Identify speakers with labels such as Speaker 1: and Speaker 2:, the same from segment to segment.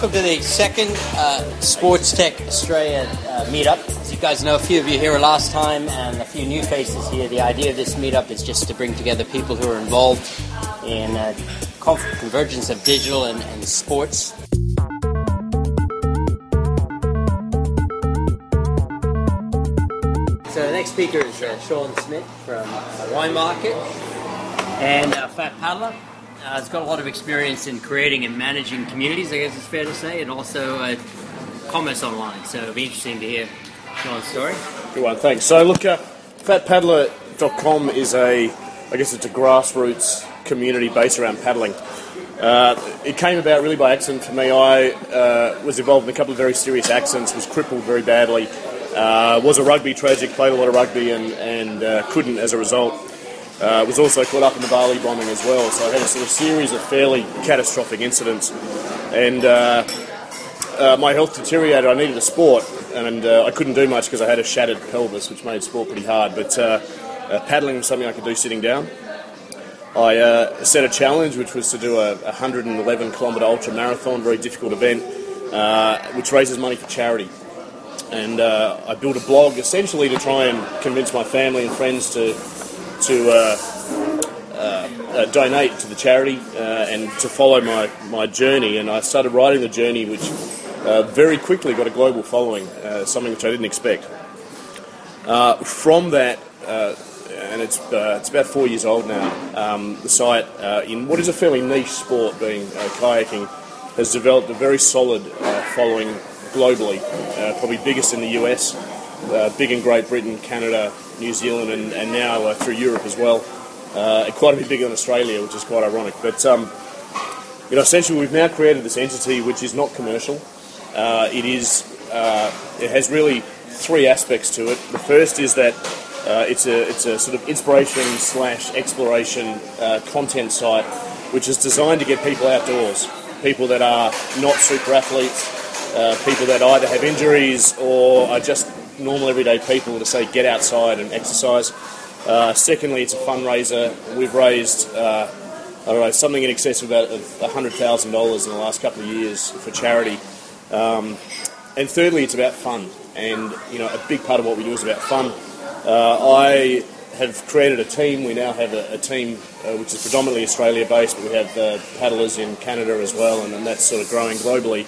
Speaker 1: welcome to the second uh, Sports Tech Australia uh, meetup. As you guys know, a few of you here last time and a few new faces here. The idea of this meetup is just to bring together people who are involved in uh, convergence of digital and, and sports. So the next speaker is uh, Sean Smith from Wine Market and uh, Fat Paddler. Uh, has got a lot of experience in creating and managing communities, I guess it's fair to say, and also uh, commerce online. So it'll be interesting to hear Sean's story.
Speaker 2: Good one, thanks. So look, uh, fatpaddler.com is a, I guess it's a grassroots community based around paddling. Uh, it came about really by accident for me. I uh, was involved in a couple of very serious accidents, was crippled very badly, uh, was a rugby tragic, played a lot of rugby and, and uh, couldn't as a result. Uh, was also caught up in the Bali bombing as well, so I had a sort of series of fairly catastrophic incidents. And uh, uh, my health deteriorated. I needed a sport, and uh, I couldn't do much because I had a shattered pelvis, which made sport pretty hard. But uh, uh, paddling was something I could do sitting down. I set a challenge, which was to do a 111 kilometre ultra marathon, very difficult event, which raises money for charity and uh, I built a blog essentially to try and convince my family and friends to to uh, uh, uh, donate to the charity and to follow my, my journey. And I started writing the journey, which very quickly got a global following, something which I didn't expect. from that, and it's uh, it's about four years old now. Um, the site, uh, in what is a fairly niche sport, being uh, kayaking, has developed a very solid following globally. probably biggest in the US, big in Great Britain, Canada, New Zealand and, and now uh, through Europe as well. Uh, quite a bit bigger than Australia, which is quite ironic. But um, you know, essentially, we've now created this entity which is not commercial. Uh, it is. Uh, it has really three aspects to it. The first is that uh, it's a it's a sort of inspiration slash exploration uh, content site, which is designed to get people outdoors. People that are not super athletes, people that either have injuries or are just normal everyday people to say get outside and exercise. Uh, secondly, it's a fundraiser. We've raised uh, I don't know something in excess of about hundred thousand dollars in the last couple of years for charity. Um, and thirdly, it's about fun. And you know, a big part of what we do is about fun. Uh, I have created a team. We now have a, a team uh, which is predominantly Australia based, but we have uh, paddlers in Canada as well, and, and that's sort of growing globally,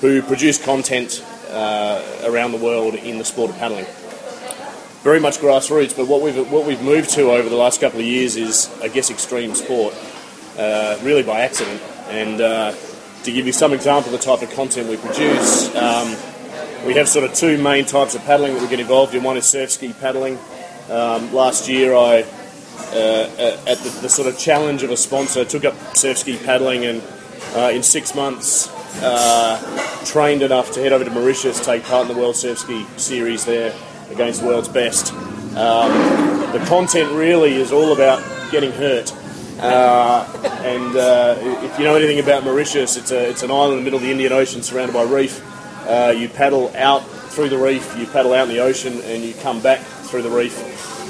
Speaker 2: who produce content around the world in the sport of paddling. Very much grassroots, but what we've what we've moved to over the last couple of years is, I guess, extreme sport, uh, really by accident. And uh, to give you some example of the type of content we produce, um, we have sort of two main types of paddling that we get involved in. One is surf ski paddling. Um, last year, I uh, uh, at the, the, sort of challenge of a sponsor took up surf ski paddling, and uh, in six months uh, trained enough to head over to Mauritius, take part in the World Surf Ski Series there against the world's best. Um, the content really is all about getting hurt. Uh, and uh, if you know anything about Mauritius, it's, a, it's an island in the middle of the Indian Ocean surrounded by reef. Uh, you paddle out through the reef, you paddle out in the ocean, and you come back through the reef.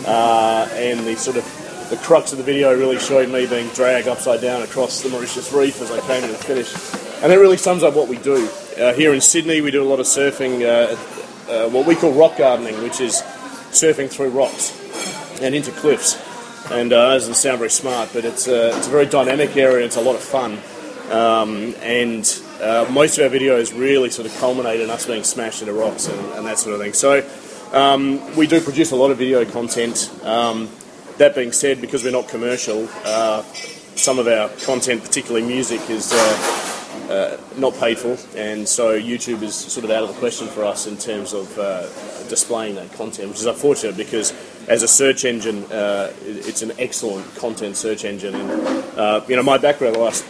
Speaker 2: Uh, and the sort of the crux of the video really showed me being dragged upside down across the Mauritius reef as I came to the finish. And that really sums up what we do. Uh, here in Sydney, we do a lot of surfing, uh, uh, what we call rock gardening, which is surfing through rocks and into cliffs. And uh, that doesn't sound very smart, but it's a, it's a very dynamic area it's a lot of fun. Um, and uh, most of our videos really sort of culminate in us being smashed into rocks and, and that sort of thing. So um, we do produce a lot of video content. Um, that being said, because we're not commercial, uh, some of our content, particularly music, is uh, not paid for, and so YouTube is sort of out of the question for us in terms of uh, displaying that content, which is unfortunate because as a search engine, uh, it's an excellent content search engine. And uh, you know, my background last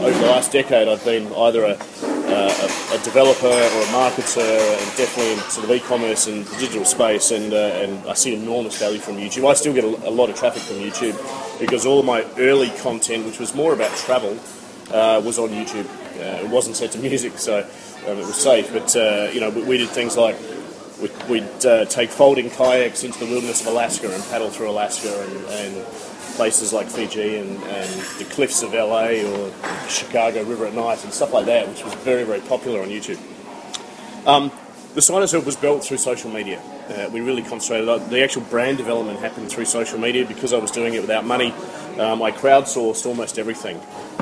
Speaker 2: over the last decade, I've been either a, a, a, developer or a marketer, and definitely in sort of e-commerce and the digital space. And uh, and I see enormous value from YouTube. I still get a, a lot of traffic from YouTube because all of my early content, which was more about travel, uh, was on YouTube. Uh, it wasn't set to music, so um, it was safe. But uh, you know, we, we, did things like we'd, we'd uh, take folding kayaks into the wilderness of Alaska and paddle through Alaska and, and places like Fiji and, and the cliffs of LA or Chicago River at night and stuff like that, which was very, very popular on YouTube. Um, the itself was built through social media. Uh, we really concentrated on the actual brand development happened through social media because I was doing it without money. Um, I crowdsourced almost everything.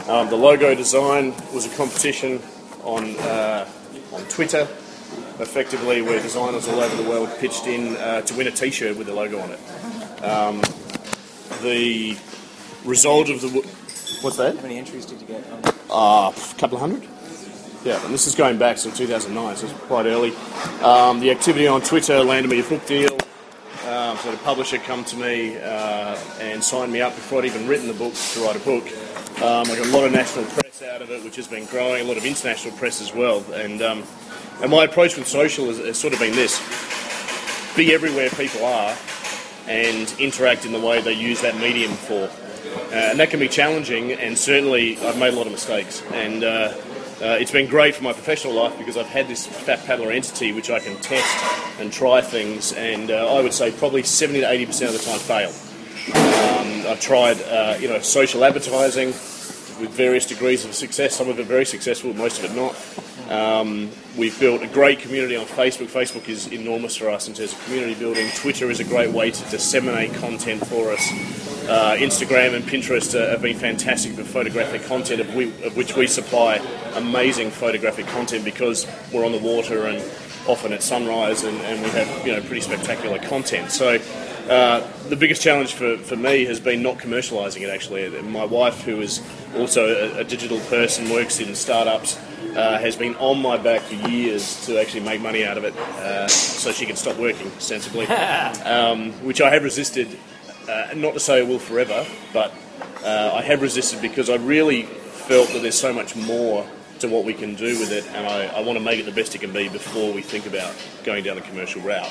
Speaker 2: Um, the logo design was a competition on uh, on Twitter, effectively, where designers all over the world pitched in uh, to win a T-shirt with the logo on it. Um, the result of the what's that?
Speaker 3: How many entries did you get?
Speaker 2: Uh, a couple of hundred. Yeah, and this is going back to 2009, so it's quite early. Um, the activity on Twitter landed me a book deal. Um, so the publisher come to me uh, and signed me up before I'd even written the book to write a book. Um, I got a lot of national press out of it, which has been growing, a lot of international press as well. And and my approach with social has, has sort of been this: be everywhere people are, and interact in the way they use that medium for. Uh, and that can be challenging, and certainly I've made a lot of mistakes. And uh, uh, it's been great for my professional life because I've had this fat paddler entity which I can test and try things, and uh, I would say probably 70 to 80 percent of the time fail. Um, I've tried, uh, you know, social advertising with various degrees of success. Some of it very successful, most of it not. Um, we've built a great community on Facebook. Facebook is enormous for us in terms of community building. Twitter is a great way to disseminate content for us. Uh, Instagram and Pinterest uh, have been fantastic for photographic content, of, we, of, which we supply amazing photographic content because we're on the water and often at sunrise, and, and we have you know pretty spectacular content. So. Uh, the biggest challenge for, for me has been not commercialising it actually. My wife, who is also a, a digital person, works in startups, uh, has been on my back for years to actually make money out of it uh, so she can stop working sensibly, um, which I have resisted uh, not to say I will forever, but uh, I have resisted because I really felt that there's so much more to what we can do with it, and I, I want to make it the best it can be before we think about going down the commercial route.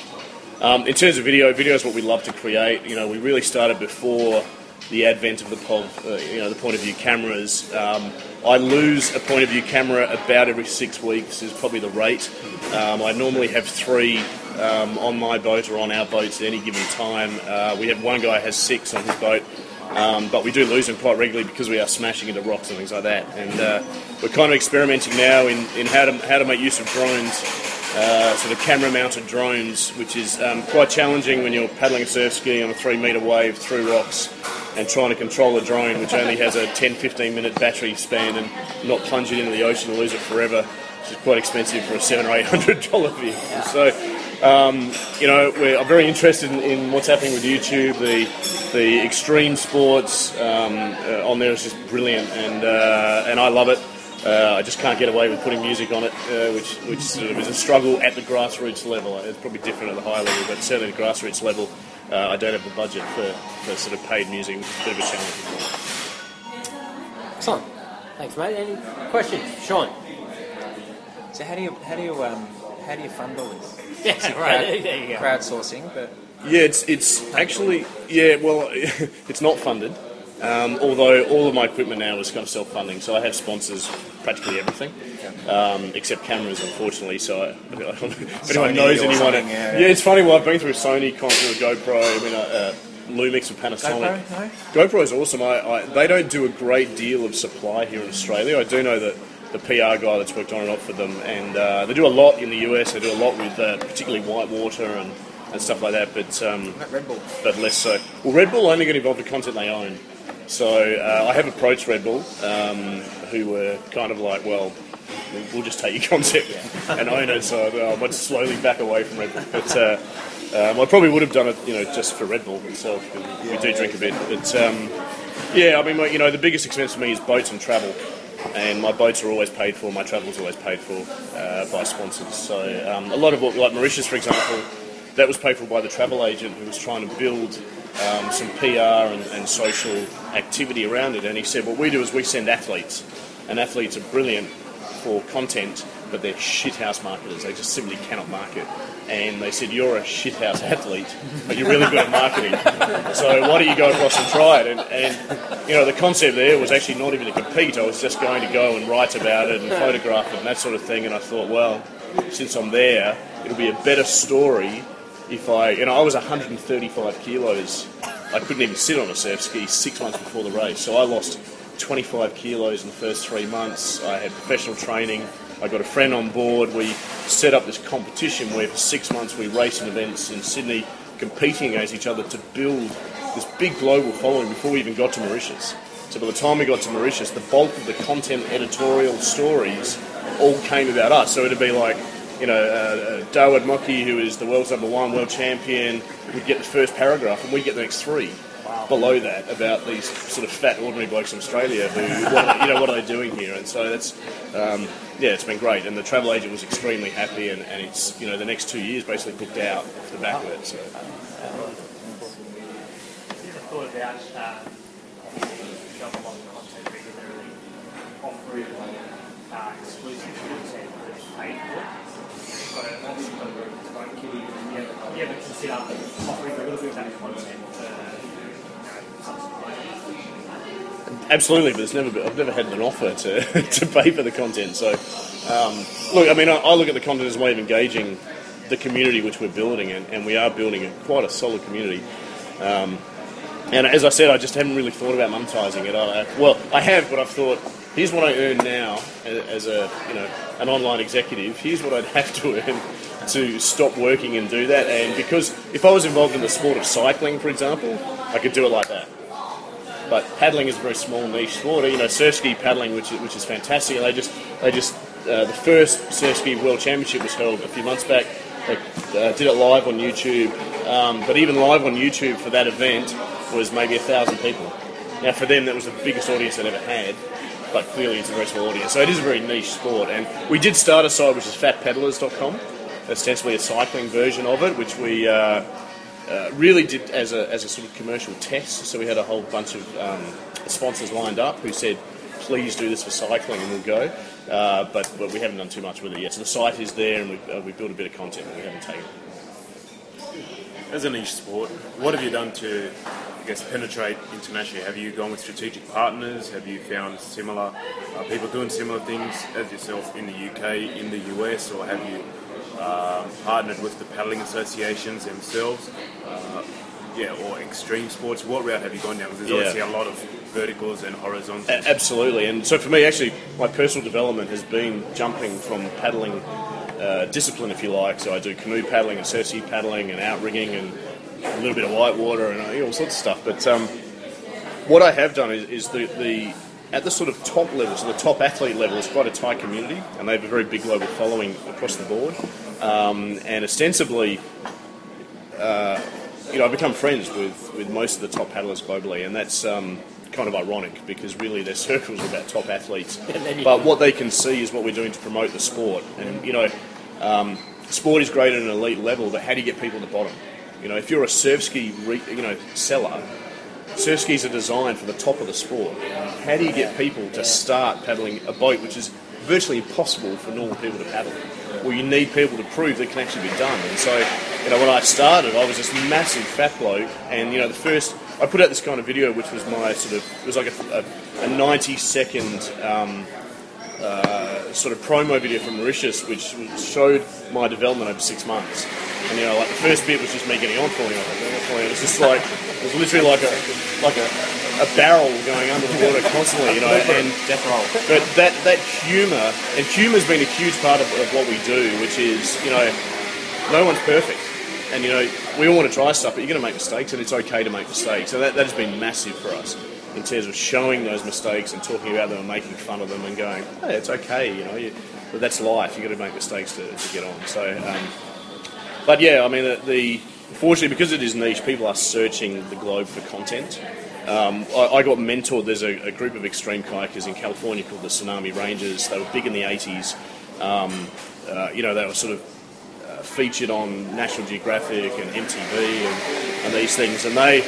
Speaker 2: Um, in terms of video, video is what we love to create. You know, we really started before the advent of the pod, uh, you know, the point of view cameras. Um, I lose a point of view camera about every six weeks is probably the rate. Um, I normally have three um, on my boat or on our boats at any given time. Uh, we have one guy has six on his boat, um, but we do lose them quite regularly because we are smashing into rocks and things like that. And uh, we're kind of experimenting now in, in how to how to make use of drones. Uh, sort of camera-mounted drones, which is um, quite challenging when you're paddling a surf ski on a three-metre wave through rocks and trying to control a drone which only has a 10-15 minute battery span and not plunge it into the ocean and lose it forever, which is quite expensive for a seven or eight hundred dollar vehicle. So um, you know, I'm very interested in, in, what's happening with YouTube. The the extreme sports um, uh, on there is just brilliant, and uh, and I love it. Uh, I just can't get away with putting music on it, uh, which which sort of is a struggle at the grassroots level. It's probably different at the high level, but certainly at the grassroots level, uh, I don't have the budget for, for sort of paid music, which is a bit of a
Speaker 1: challenge. Excellent. Thanks, mate. Any questions, Sean?
Speaker 3: So how do you how do you um, how do you fund all this?
Speaker 1: Yeah, right. Crowd, there you go.
Speaker 3: Crowdsourcing, but
Speaker 2: yeah, it's it's actually yeah. Well, it's not funded. Um, although all of my equipment now is kind of self-funding, so I have sponsors practically everything, um, except cameras, unfortunately. So I, I don't know if anyone knows anyone. Yeah, yeah, it's funny. Well, I've been through Sony, Contour, GoPro. I mean, uh, uh, Lumix and Panasonic.
Speaker 3: GoPro, no?
Speaker 2: GoPro is awesome. I, I, they don't do a great deal of supply here in Australia. I do know that the PR guy that's worked on and off for them, and uh, they do a lot in the US. They do a lot with uh, particularly whitewater and, and stuff like that, but um,
Speaker 3: Red Bull,
Speaker 2: but less so. Well, Red Bull only get involved with content they own. So uh, I have approached Red Bull, um, who were kind of like, well, we'll just take your concept and own it. So uh, I might slowly back away from Red Bull, but. Uh, um, I probably would have done it, you know, just for Red Bull itself. We do drink a bit, but um, yeah, I mean, you know, the biggest expense for me is boats and travel and my boats are always paid for, my travel's always paid for uh, by sponsors. So um, a lot of what, like Mauritius, for example, that was paid for by the travel agent who was trying to build um, some PR and, and, social activity around it. And he said, what we do is we send athletes, and athletes are brilliant for content, but they're shithouse marketers. They just simply cannot market and they said, You're a shithouse athlete, but you're really good at marketing. So why don't you go across and try it? And, and, you know, the concept there was actually not even to compete. I was just going to go and write about it and photograph it and that sort of thing. And I thought, well, since I'm there, it'll be a better story if I, you know, I was 135 kilos I couldn't even sit on a surf ski six months before the race. So I lost 25 kilos in the first three months. I had professional training. I got a friend on board. We set up this competition where for six months we raced in events in Sydney, competing against each other to build this big global following before we even got to Mauritius. So by the time we got to Mauritius, the bulk of the content editorial stories all came about us. So it'd be like, you know, uh, uh, Dawid Mocke, who is the world's number one world champion, would get the first paragraph, and we'd get the next three below that about these sort of fat ordinary blokes from Australia who, what, you know, what are they doing here? And so that's, um, yeah, it's been great. And the travel agent was extremely happy, and, and it's, you know, the next two years basically booked out the back of it. So.
Speaker 4: for. But consider offering a little bit of that content
Speaker 2: Absolutely, but it's never been, I've never had an offer to, to pay for the content. So, um, look, I mean, I, I look at the content as a way of engaging the community which we're building, and, and we are building a, quite a solid community. Um, and as I said, I just haven't really thought about monetizing it. I, well, I have, but I've thought, here's what I earn now as a you know an online executive. Here's what I'd have to earn to stop working and do that. And because if I was involved in the sport of cycling, for example, I could do it like that. But paddling is a very small niche sport. You know, surf ski paddling, which is, which is fantastic. And they just they just uh, the first surf ski world championship was held a few months back. They uh, did it live on YouTube. Um, but even live on YouTube for that event was maybe a thousand people. Now, for them, that was the biggest audience they'd ever had, but clearly it's a very small audience. So it is a very niche sport. And we did start a site which is fatpaddlers.com, ostensibly a cycling version of it, which we uh, uh, really did as a, as a sort of commercial test. So we had a whole bunch of um, sponsors lined up who said, please do this for cycling and we'll go. Uh, but, but we haven't done too much with it yet. So the site is there and we've, uh, we've built a bit of content that we haven't taken. It.
Speaker 5: As a niche sport, what have you done to, I guess, penetrate internationally? Have you gone with strategic partners? Have you found similar uh, people doing similar things as yourself in the UK, in the US, or have you um, partnered with the paddling associations themselves? Uh, yeah, or extreme sports. What route have you gone down? Because there's
Speaker 2: Yeah.
Speaker 5: obviously a lot of verticals and horizontals.
Speaker 2: A- absolutely, and so for me, actually, my personal development has been jumping from paddling uh, discipline, if you like. So I do canoe paddling and surf paddling and outrigging and a little bit of whitewater and uh, all sorts of stuff. But um, what I have done is, is the, the at the sort of top level, so the top athlete level, is quite a tight community, and they have a very big global following across the board. Um, and ostensibly, uh, you know, I've become friends with, with most of the top paddlers globally, and that's um, kind of ironic because really their circles are about top athletes. But what they can see is what we're doing to promote the sport. And, you know, um, sport is great at an elite level, but how do you get people to the bottom? You know, if you're a surf ski, re, you know, seller, surf skis are designed for the top of the sport. How do you get people to start paddling a boat which is virtually impossible for normal people to paddle? Well, you need people to prove that it can actually be done. And so, you know, when I started, I was this massive fat bloke, and you know, the first I put out this kind of video, which was my sort of it was like a, a, a 90 second um, uh, sort of promo video from Mauritius, which showed my development over six months. And you know, like the first bit was just me getting on falling off. It was just like it was literally like a like a, a barrel going under the water constantly, you know. And
Speaker 1: Death roll.
Speaker 2: but that that humour and humour's been a huge part of, of what we do, which is you know, no one's perfect. And you know, we all want to try stuff, but you're going to make mistakes, and it's okay to make mistakes. So that, that has been massive for us in terms of showing those mistakes and talking about them and making fun of them and going, hey, it's okay, you know, you, but that's life. You've got to make mistakes to, to get on. So, um, but yeah, I mean, the, the unfortunately because it is niche, people are searching the globe for content. Um, I, I got mentored. There's a, a group of extreme kayakers in California called the Tsunami Rangers. They were big in the 80s. Um, uh, you know, they were sort of uh, featured on National Geographic and MTV and, and these things. And they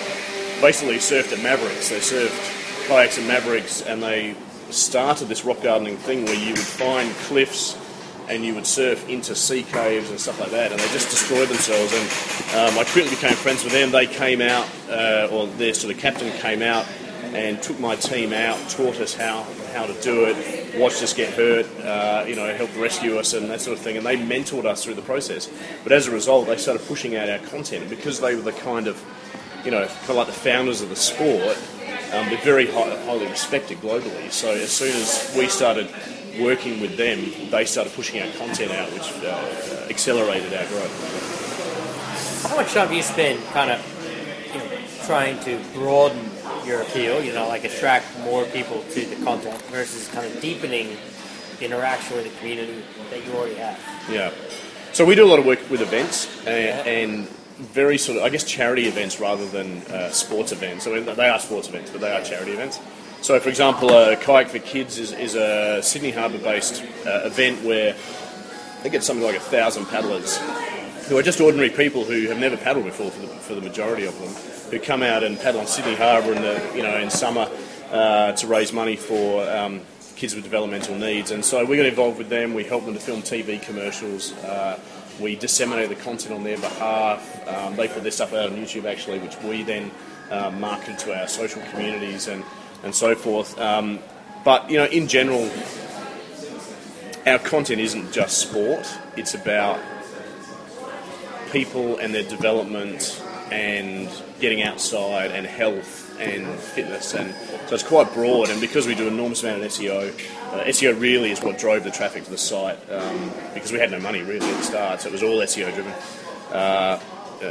Speaker 2: basically surfed at Mavericks. They surfed kayaks at Mavericks, and they started this rock gardening thing where you would find cliffs and you would surf into sea caves and stuff like that, and they just destroyed themselves. And um, I quickly became friends with them. They came out, uh, or their sort of captain came out and took my team out, taught us how how to do it, watched us get hurt, uh, you know, helped rescue us and that sort of thing. And they mentored us through the process. But as a result, they started pushing out our content because they were the kind of you know, kind of like the founders of the sport, um, they're very high, highly respected globally. So as soon as we started working with them, they started pushing our content out, which uh, accelerated our growth.
Speaker 1: How much time do you spend kind of you know, trying to broaden your appeal, you know, like attract more people to the content versus kind of deepening the interaction with the community that you already have?
Speaker 2: Yeah. So we do a lot of work with events and, and very sort of, I guess, charity events rather than uh, sports events. I mean, they are sports events, but they are charity events. So, for example, uh, Kayak for Kids is, is a Sydney Harbour-based uh, event where they get something like a thousand paddlers who are just ordinary people who have never paddled before for the, for the majority of them, who come out and paddle on Sydney Harbour in the you know in summer uh, to raise money for um, kids with developmental needs. And so we got involved with them. We helped them to film TV commercials. Uh, we disseminate the content on their behalf. Um, they put their stuff out on YouTube actually, which we then uh, marketed to our social communities and and so forth. Um, but you know, in general, our content isn't just sport. It's about people and their development and getting outside and health and fitness and so it's quite broad and because we do an enormous amount of SEO uh, SEO really is what drove the traffic to the site um, because we had no money really at the start so it was all SEO driven uh,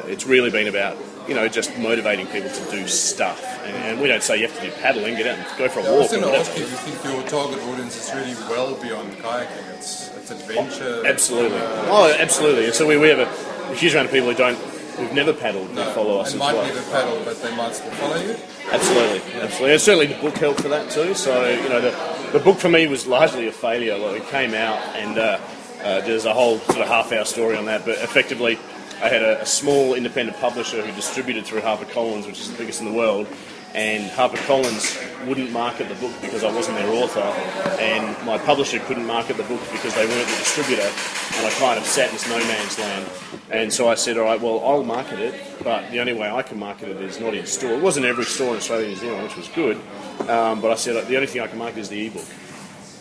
Speaker 2: it's really been about you know just motivating people to do stuff and, and, we don't say you have to do paddling get out and go for a
Speaker 6: I
Speaker 2: walk
Speaker 6: was going to ask you, do you think your target audience is really well beyond kayaking? It's, it's adventure.
Speaker 2: Absolutely.
Speaker 6: uh,
Speaker 2: Oh, absolutely. And so we, we have a, a huge amount of people who don't, who've never paddled
Speaker 6: no,
Speaker 2: follow us as
Speaker 6: might
Speaker 2: well.
Speaker 6: never paddle, but they might still follow you.
Speaker 2: Absolutely, absolutely. And certainly the book helped for that too. So you know, the, the book for me was largely a failure. Like it came out, and uh, uh, there's a whole sort of half-hour story on that. But effectively, I had a, a small independent publisher who distributed through HarperCollins, which is the biggest in the world. And HarperCollins wouldn't market the book because I wasn't their author, and my publisher couldn't market the book because they weren't the distributor. And I kind of sat in this no man's land. And so I said, all right, well, I'll market it, but the only way I can market it is not in store. It wasn't every store in Australia and New Zealand, which was good. Um, but I said, the only thing I can market is the ebook.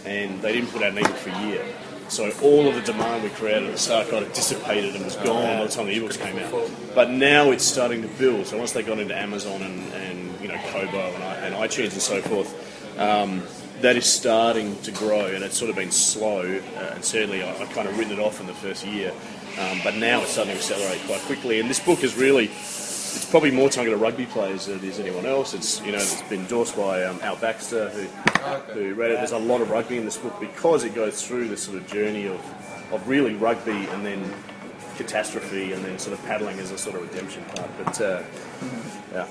Speaker 2: And they didn't put out an ebook for a year. So all of the demand we created at the start kind of dissipated and was gone by the time the ebooks came out. But now it's starting to build. So once they got into Amazon and, and you know Kobo and, I- and iTunes and so forth, um, that is starting to grow, and it's sort of been slow. Uh, and certainly, I, I kind of written it off in the first year, um, but now it's starting to accelerate quite quickly. And this book is really, it's probably more targeted at rugby players than it is anyone else. It's you know, it's been endorsed by um, Al Baxter, who who read it. There's a lot of rugby in this book because it goes through this sort of journey of of really rugby and then catastrophe and then sort of paddling as a sort of redemption part. But uh, yeah.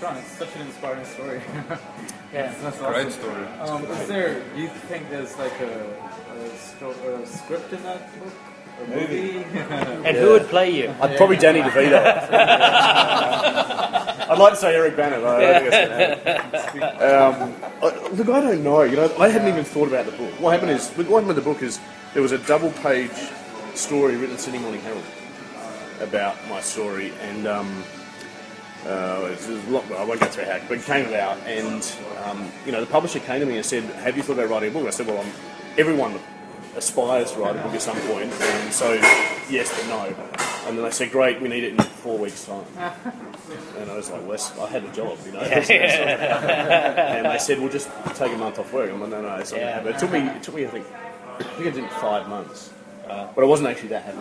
Speaker 7: Sean, it's such an inspiring story.
Speaker 1: Yeah.
Speaker 7: That's
Speaker 6: a
Speaker 7: Great
Speaker 6: story.
Speaker 7: Um, is there? Do you think there's like a, a, sto- a script in that book? A movie?
Speaker 1: And who would play you?
Speaker 2: I'd probably Danny DeVito. I'd like to say Eric Bana, but I don't think that's going to happen. Um, I- look, I don't know. You know, I hadn't even thought about the book. What happened is, what happened with the book is there was a double-page story written in Sydney Morning Herald about my story, and um, uh, it's a lot, I won't go through how, but it came about, and um, you know, the publisher came to me and said, "Have you thought about writing a book?" I said, "Well, I'm, everyone aspires to write a book at some point, and so yes, but no." And then they said, "Great, we need it in four weeks' time." And I was like, "Well, I had a job, you know." and they said, "We'll just take a month off work." I'm like, "No, no, it's not gonna
Speaker 1: Yeah.
Speaker 2: happen." It took me, it took me, I think, I think it did five months. Uh, but I wasn't actually that happy,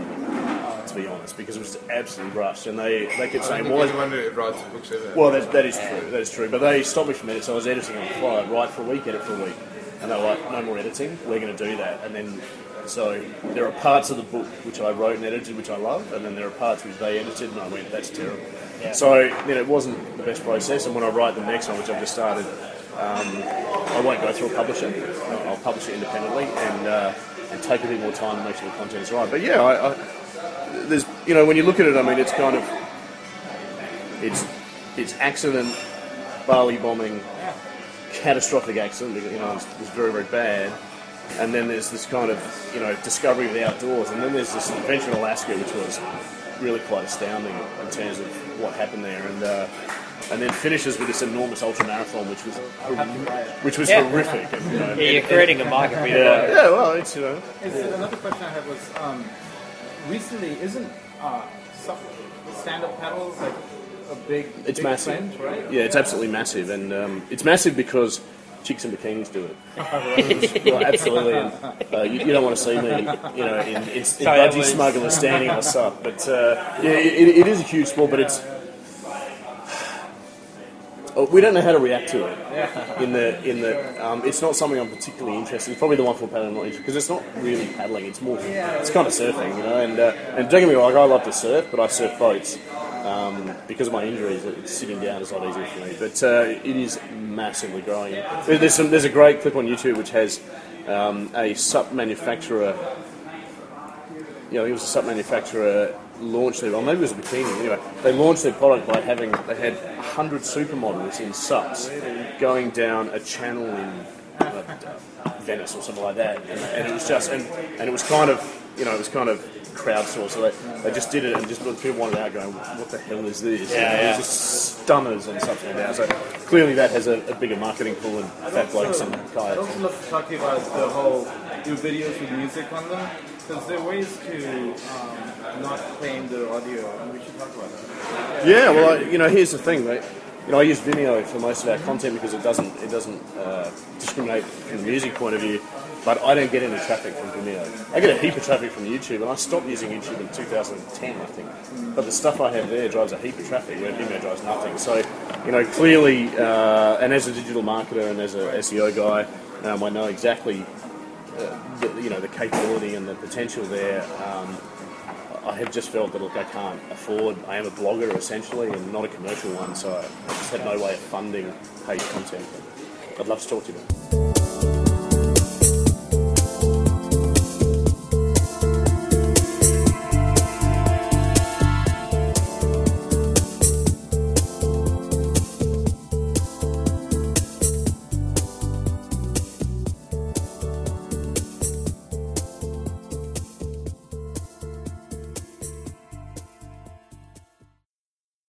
Speaker 2: to be honest, because it was absolutely rushed. And they, they kept
Speaker 6: I
Speaker 2: saying,
Speaker 6: think
Speaker 2: "Why?"
Speaker 6: anyone who writes books ever.
Speaker 2: Well, that, that is true. That is true. But they stopped me from editing. So I was editing on the fly. I'd write for a week, edit for a week, and they were like, "No more editing. We're going to do that." And then, so there are parts of the book which I wrote and edited, which I love, and then there are parts which they edited, and I went, "That's terrible." So you know, it wasn't the best process. And when I write the next one, which I've just started, um, I won't go through a publisher. I'll publish it independently and uh, and take a bit more time to make sure the content is right. But yeah, I, I, there's you know when you look at it, I mean, it's kind of it's it's accident, Bali bombing, catastrophic accident. You know, it's, it's very very bad. And then there's this kind of you know discovery of the outdoors, and then there's this adventure in Alaska, which was really quite astounding in terms of what happened there, and uh, and then finishes with this enormous ultra marathon, which was which was
Speaker 1: Yeah.
Speaker 2: horrific. and, you know,
Speaker 1: Yeah, you're creating a market for your
Speaker 2: yeah, yeah, well, it's you know,
Speaker 7: Is it- another question I had was um, recently isn't uh, stand-up paddles like a big,
Speaker 2: It's
Speaker 7: big
Speaker 2: massive.
Speaker 7: trend, right?
Speaker 2: Yeah, it's absolutely massive, and um, it's massive because chicks in bikinis do it. Well, absolutely, and, uh, you, you don't want to see me, you know, in, in, in budgie smuggler standing on a sup. But uh, yeah, it, it is a huge sport, but it's we don't know how to react to it. In the in the, um, it's not something I'm particularly interested. in. It's probably the one for paddling I'm not interested because it's not really paddling. It's more, it's kind of surfing, you know. And uh, and don't get me wrong, I love to surf, but I surf boats. Um, because of my injuries, sitting down is not easy for me. But uh, it is massively growing. There's some, there's a great clip on YouTube which has um, a sub manufacturer. You know, it was a sup manufacturer launched their, or maybe it was a bikini. Anyway, they launched their product by having they had hundred supermodels in sups going down a channel in uh, Venice or something like that, and, and it was just and, and it was kind of you know it was kind of crowdsourced. So they, they just did it and just people wanted out going, what the hell is this?
Speaker 1: Yeah,
Speaker 2: You know, it
Speaker 1: yeah.
Speaker 2: was just stunners and stuff like that. So clearly that has a, a bigger marketing pool than fat blokes and
Speaker 7: I'd
Speaker 2: kayaks.
Speaker 7: also love to talk to you about the whole do videos with music on them because there are ways to um, not claim the audio, and we should talk about that.
Speaker 2: Yeah, well, I, you know, here's the thing, right? You know, I use Vimeo for most of our content because it doesn't it doesn't uh, discriminate from the music point of view. But I don't get any traffic from Vimeo. I get a heap of traffic from YouTube, and I stopped using YouTube in 2010, I think. But the stuff I have there drives a heap of traffic, where Vimeo drives nothing. So, you know, clearly, uh, and as a digital marketer and as a SEO guy, um, I know exactly, uh, the, you know, the capability and the potential there. Um, I have just felt that look, I can't afford. I am a blogger essentially, and not a commercial one, so I just had no way of funding paid content. But I'd love to talk to you about. it.